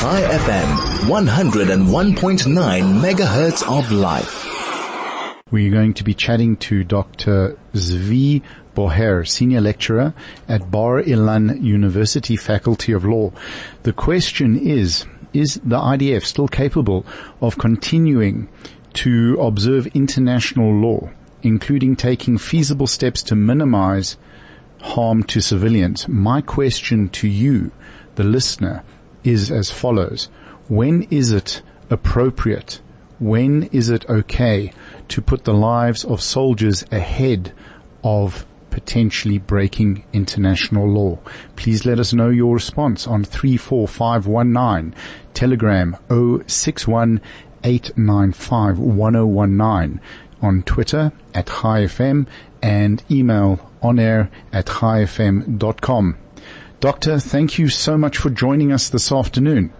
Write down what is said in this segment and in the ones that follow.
High FM, 101.9 megahertz of life. We're going to be chatting to Dr. Zvi Bohrer, Senior Lecturer at Bar Ilan University Faculty of Law. The question is, is the IDF still capable of continuing to observe international law, including taking feasible steps to minimize harm to civilians? My question to you, the listener, is as follows. When is it appropriate? When is it okay to put the lives of soldiers ahead of potentially breaking international law? Please let us know your response on 34519, telegram 061 on Twitter at HighFM and email onair at highfm.com. Doctor, thank you so much for joining us this afternoon.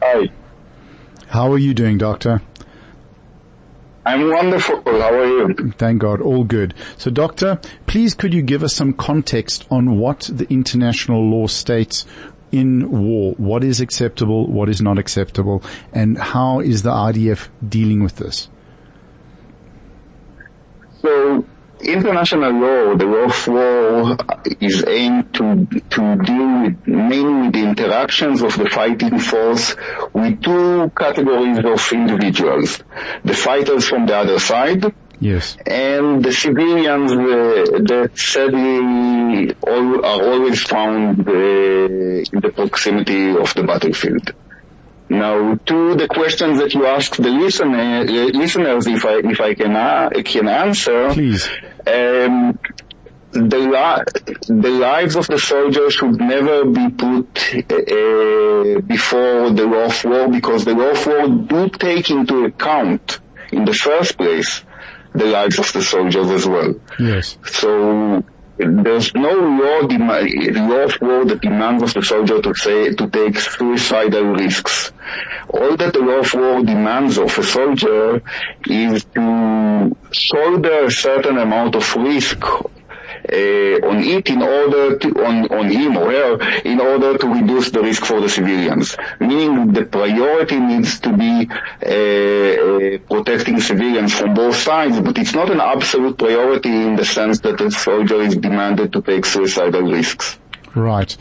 Hi. How are you doing, Doctor? I'm wonderful. How are you? Thank God, all good. So doctor, please could you give us some context on what the international law states in war? What is acceptable? What is not acceptable? And how is the IDF dealing with this? So international law, the law of war is aimed to, to deal with mainly the interactions of the fighting force with two categories of individuals. The fighters from the other side, Yes. And the civilians uh, that sadly all, are always found uh, in the proximity of the battlefield. Now, to the questions that you asked the listener, uh, listeners, if I if I can uh, can answer, Please. um, the, li- the lives of the soldiers should never be put uh, before the law of war because the law of war do take into account, in the first place, the lives of the soldiers as well. Yes. So there's no law, law of war that demands of the soldier to say to take suicidal risks. All that the law of war demands of a soldier is to shoulder a certain amount of risk uh, on it in order to, on, on him or her, in order to reduce the risk for the civilians. Meaning the priority needs to be uh, uh, protecting civilians from both sides, but it's not an absolute priority in the sense that the soldier is demanded to take suicidal risks. Right.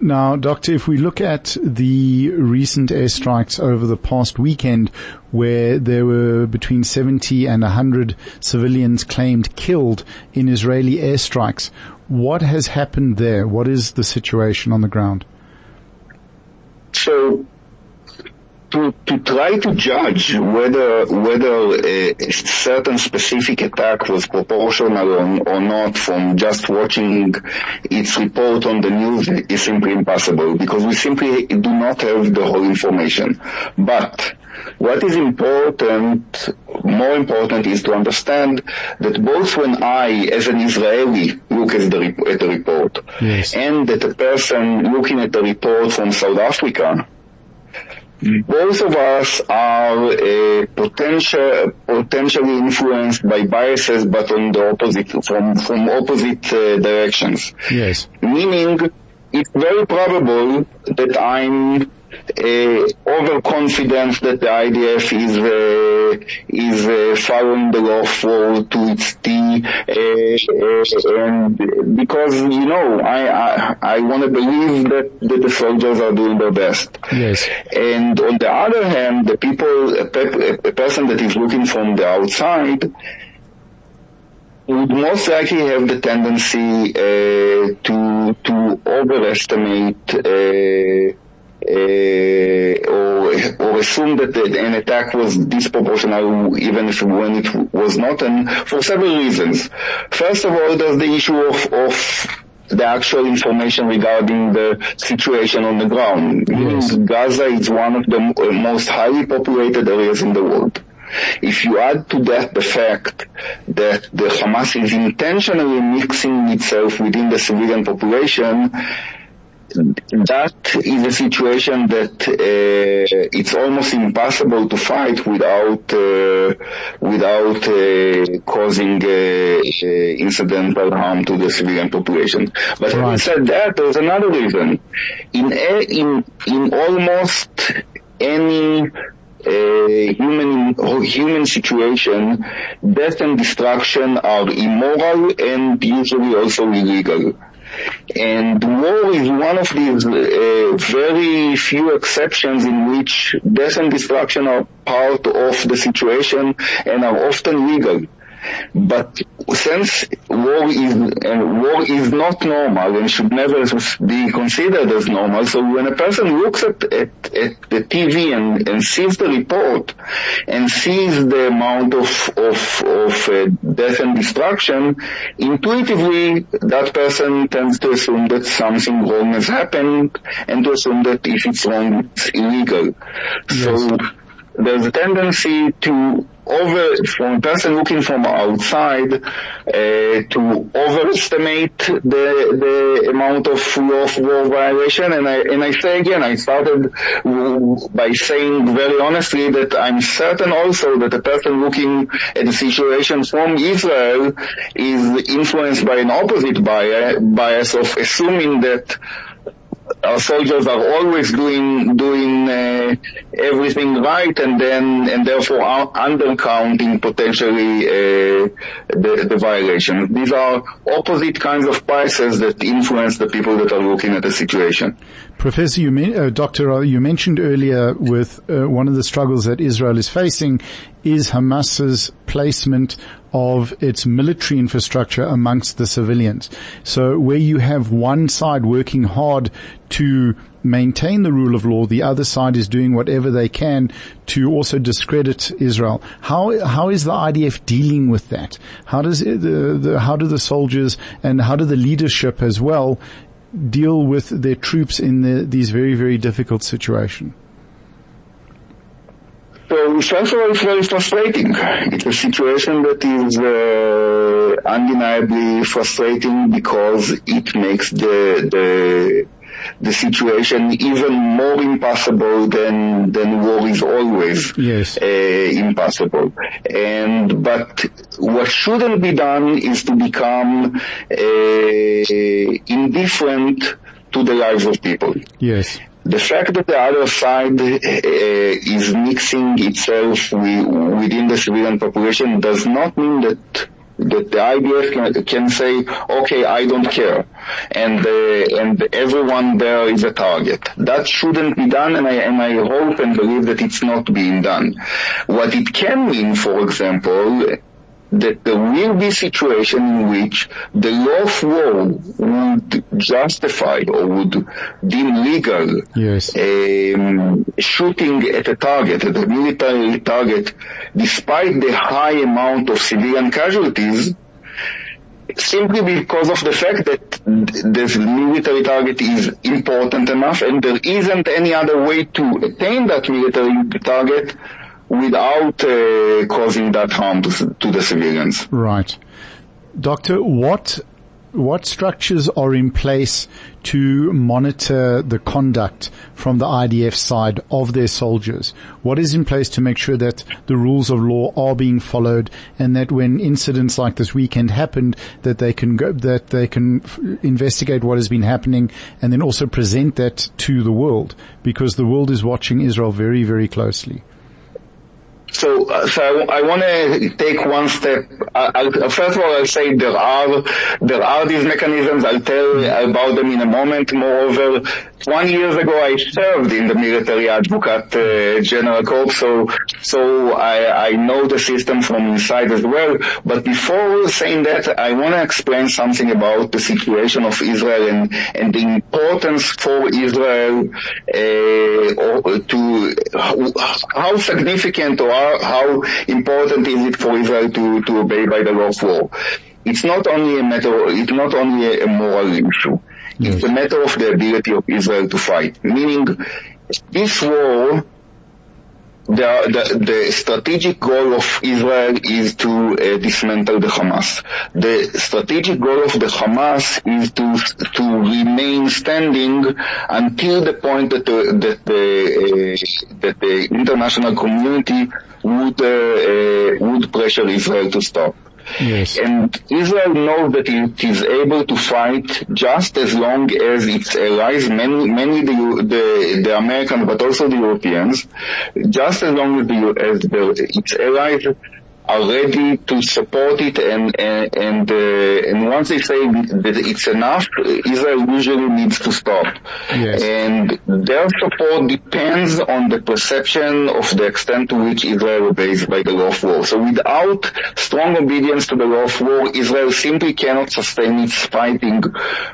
Now, Doctor, if we look at the recent airstrikes over the past weekend where there were between 70 and 100 civilians claimed killed in Israeli airstrikes, what has happened there? What is the situation on the ground? So to, to try to judge whether whether a certain specific attack was proportional or, or not from just watching its report on the news is simply impossible because we simply do not have the whole information. But what is important, more important is to understand that both when I, as an Israeli, look at the, at the report Yes. and that a person looking at the report from South Africa both of us are uh, potential, potentially influenced by biases, but on the opposite, from, from opposite uh, directions. Yes. Meaning, it's very probable that I'm uh, overconfident that the IDF is uh, is uh, following the law war to its T, uh, and because you know I I, I want to believe that, that the soldiers are doing their best. Yes. And on the other hand, the people, a, pe- a person that is looking from the outside would most likely have the tendency uh, to to overestimate uh, uh, or or assume that an attack was disproportional even if when it was not, and for several reasons. First of all, there's the issue of of the actual information regarding the situation on the ground. Yes. Gaza is one of the most highly populated areas in the world. If you add to that the fact that the Hamas is intentionally mixing itself within the civilian population, that is a situation that uh, it's almost impossible to fight without uh, without uh, causing uh, uh, incidental harm to the civilian population. But right. having said that, there's another reason. In in in almost any uh, human human situation, death and destruction are immoral and usually also illegal. And war is one of these uh, very few exceptions in which death and destruction are part of the situation and are often legal. But since war is uh, war is not normal and should never be considered as normal, so when a person looks at, at, at the TV and, and sees the report and sees the amount of of, of uh, death and destruction, intuitively that person tends to assume that something wrong has happened and to assume that if it's wrong, it's illegal. Yes. So there's a tendency to over, from a person looking from outside, uh, to overestimate the, the amount of law of war violation. And I, and I say again, I started by saying very honestly that I'm certain also that a person looking at the situation from Israel is influenced by an opposite bias of assuming that our soldiers are always doing doing uh, everything right, and then and therefore undercounting potentially uh, the, the violation. These are opposite kinds of biases that influence the people that are looking at the situation. Professor, you, uh, Doctor, you mentioned earlier with uh, one of the struggles that Israel is facing is Hamas's placement of its military infrastructure amongst the civilians. So where you have one side working hard to maintain the rule of law, the other side is doing whatever they can to also discredit Israel. How how is the IDF dealing with that? How does the, the how do the soldiers and how do the leadership as well deal with their troops in the, these very very difficult situation? So of all, it's very frustrating. It's a situation that is uh, undeniably frustrating because it makes the the the situation even more impossible than than war is always yes. uh, impossible. And but what shouldn't be done is to become uh, indifferent to the lives of people. Yes. The fact that the other side uh, is mixing itself with, within the civilian population does not mean that that the IDF can, can, say, okay, I don't care, and uh, and everyone there is a target. That shouldn't be done, and I and I hope and believe that it's not being done. What it can mean, for example, that there will be situation in which the law of war would justify or would deem legal yes. um, shooting at a target, at a military target, despite the high amount of civilian casualties, simply because of the fact that this military target is important enough and there isn't any other way to attain that military target without uh, causing that harm to, to the civilians. Right. Doctor, what what structures are in place to monitor the conduct from the IDF side of their soldiers? What is in place to make sure that the rules of law are being followed and that when incidents like this weekend happened, that they can go, that they can f- investigate what has been happening and then also present that to the world because the world is watching Israel very, very closely. So, uh, so I, I want to take one step. First of all, I'll say there are there are these mechanisms. I'll tell about them in a moment. Moreover, one years ago, I served in the military advocate uh, general corps, so so I, I know the system from inside as well. But before saying that, I want to explain something about the situation of Israel and and the importance for Israel uh, to how significant or how, how important is it for Israel to to obey by the law of war. It's not only a matter. It's not only a moral issue. Yes. It's a matter of the ability of Israel to fight. Meaning, this war the, the, the, strategic goal of Israel is to uh, dismantle the Hamas. The strategic goal of the Hamas is to to remain standing until the point that the, that the uh, that the international community would uh, uh would pressure Israel to stop. Yes. And Israel knows that it is able to fight just as long as its allies, many, many the, the, the Americans, but also the Europeans, just as long as, the, as the, its allies are ready to support it and and and, uh, and once they say that it's enough, Israel usually needs to stop. Yes. And their support depends on the perception of the extent to which Israel obeys by the law of war. So without strong obedience to the law of war, Israel simply cannot sustain its fighting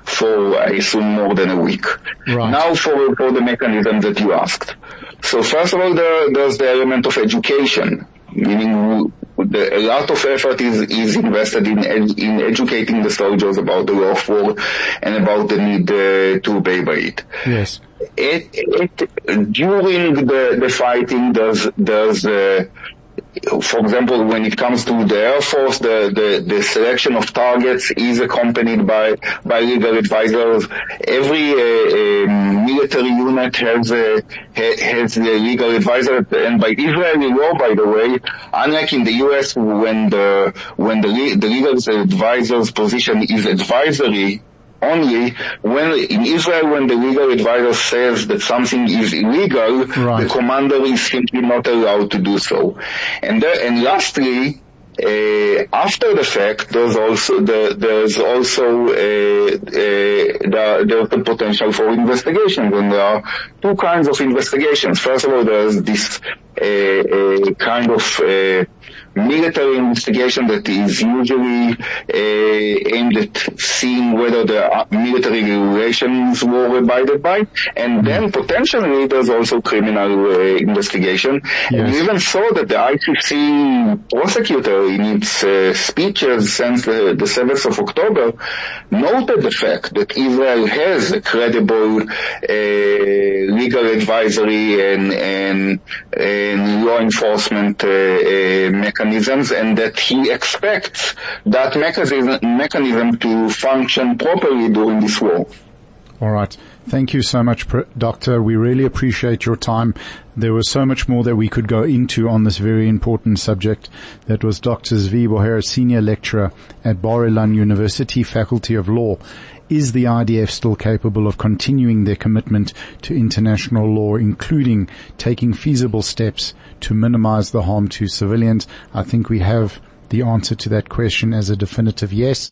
for, I assume, more than a week. Right. Now for, for the mechanism that you asked. So first of all, there, there's the element of education, meaning the, a lot of effort is, is invested in, in educating the soldiers about the law of war and about the need uh, to obey by it. Yes. It, it, during the, the fighting, there's, there's uh, for example, when it comes to the Air Force, the, the, the selection of targets is accompanied by, by legal advisors. Every uh, um, military unit has a, has a legal advisor, and by Israeli law, by the way, unlike in the US when the, when the, the legal advisor's position is advisory, only when in Israel when the legal advisor says that something is illegal, right. the commander is simply not allowed to do so. And there, and lastly, uh, after the fact, there's also the, there's also uh, uh, the, there's the potential for investigations, and there are two kinds of investigations. First of all, there's this kind of military investigation that is usually uh, aimed at seeing whether the military regulations were abided by, and then potentially there's also criminal uh, investigation. Yes. And we even saw that the ICC prosecutor in its uh, speeches since the, the 7th of October noted the fact that Israel has a credible legal advisory and, and, and law enforcement mechanism mechanisms and that he expects that mechanism, mechanism to function properly during this war. All right. Thank you so much, Doctor. We really appreciate your time. There was so much more that we could go into on this very important subject. That was Dr. Zvi Bohrer, Senior Lecturer at Bar Ilan University Faculty of Law. Is the IDF still capable of continuing their commitment to international law, including taking feasible steps to minimize the harm to civilians? I think we have the answer to that question as a definitive yes.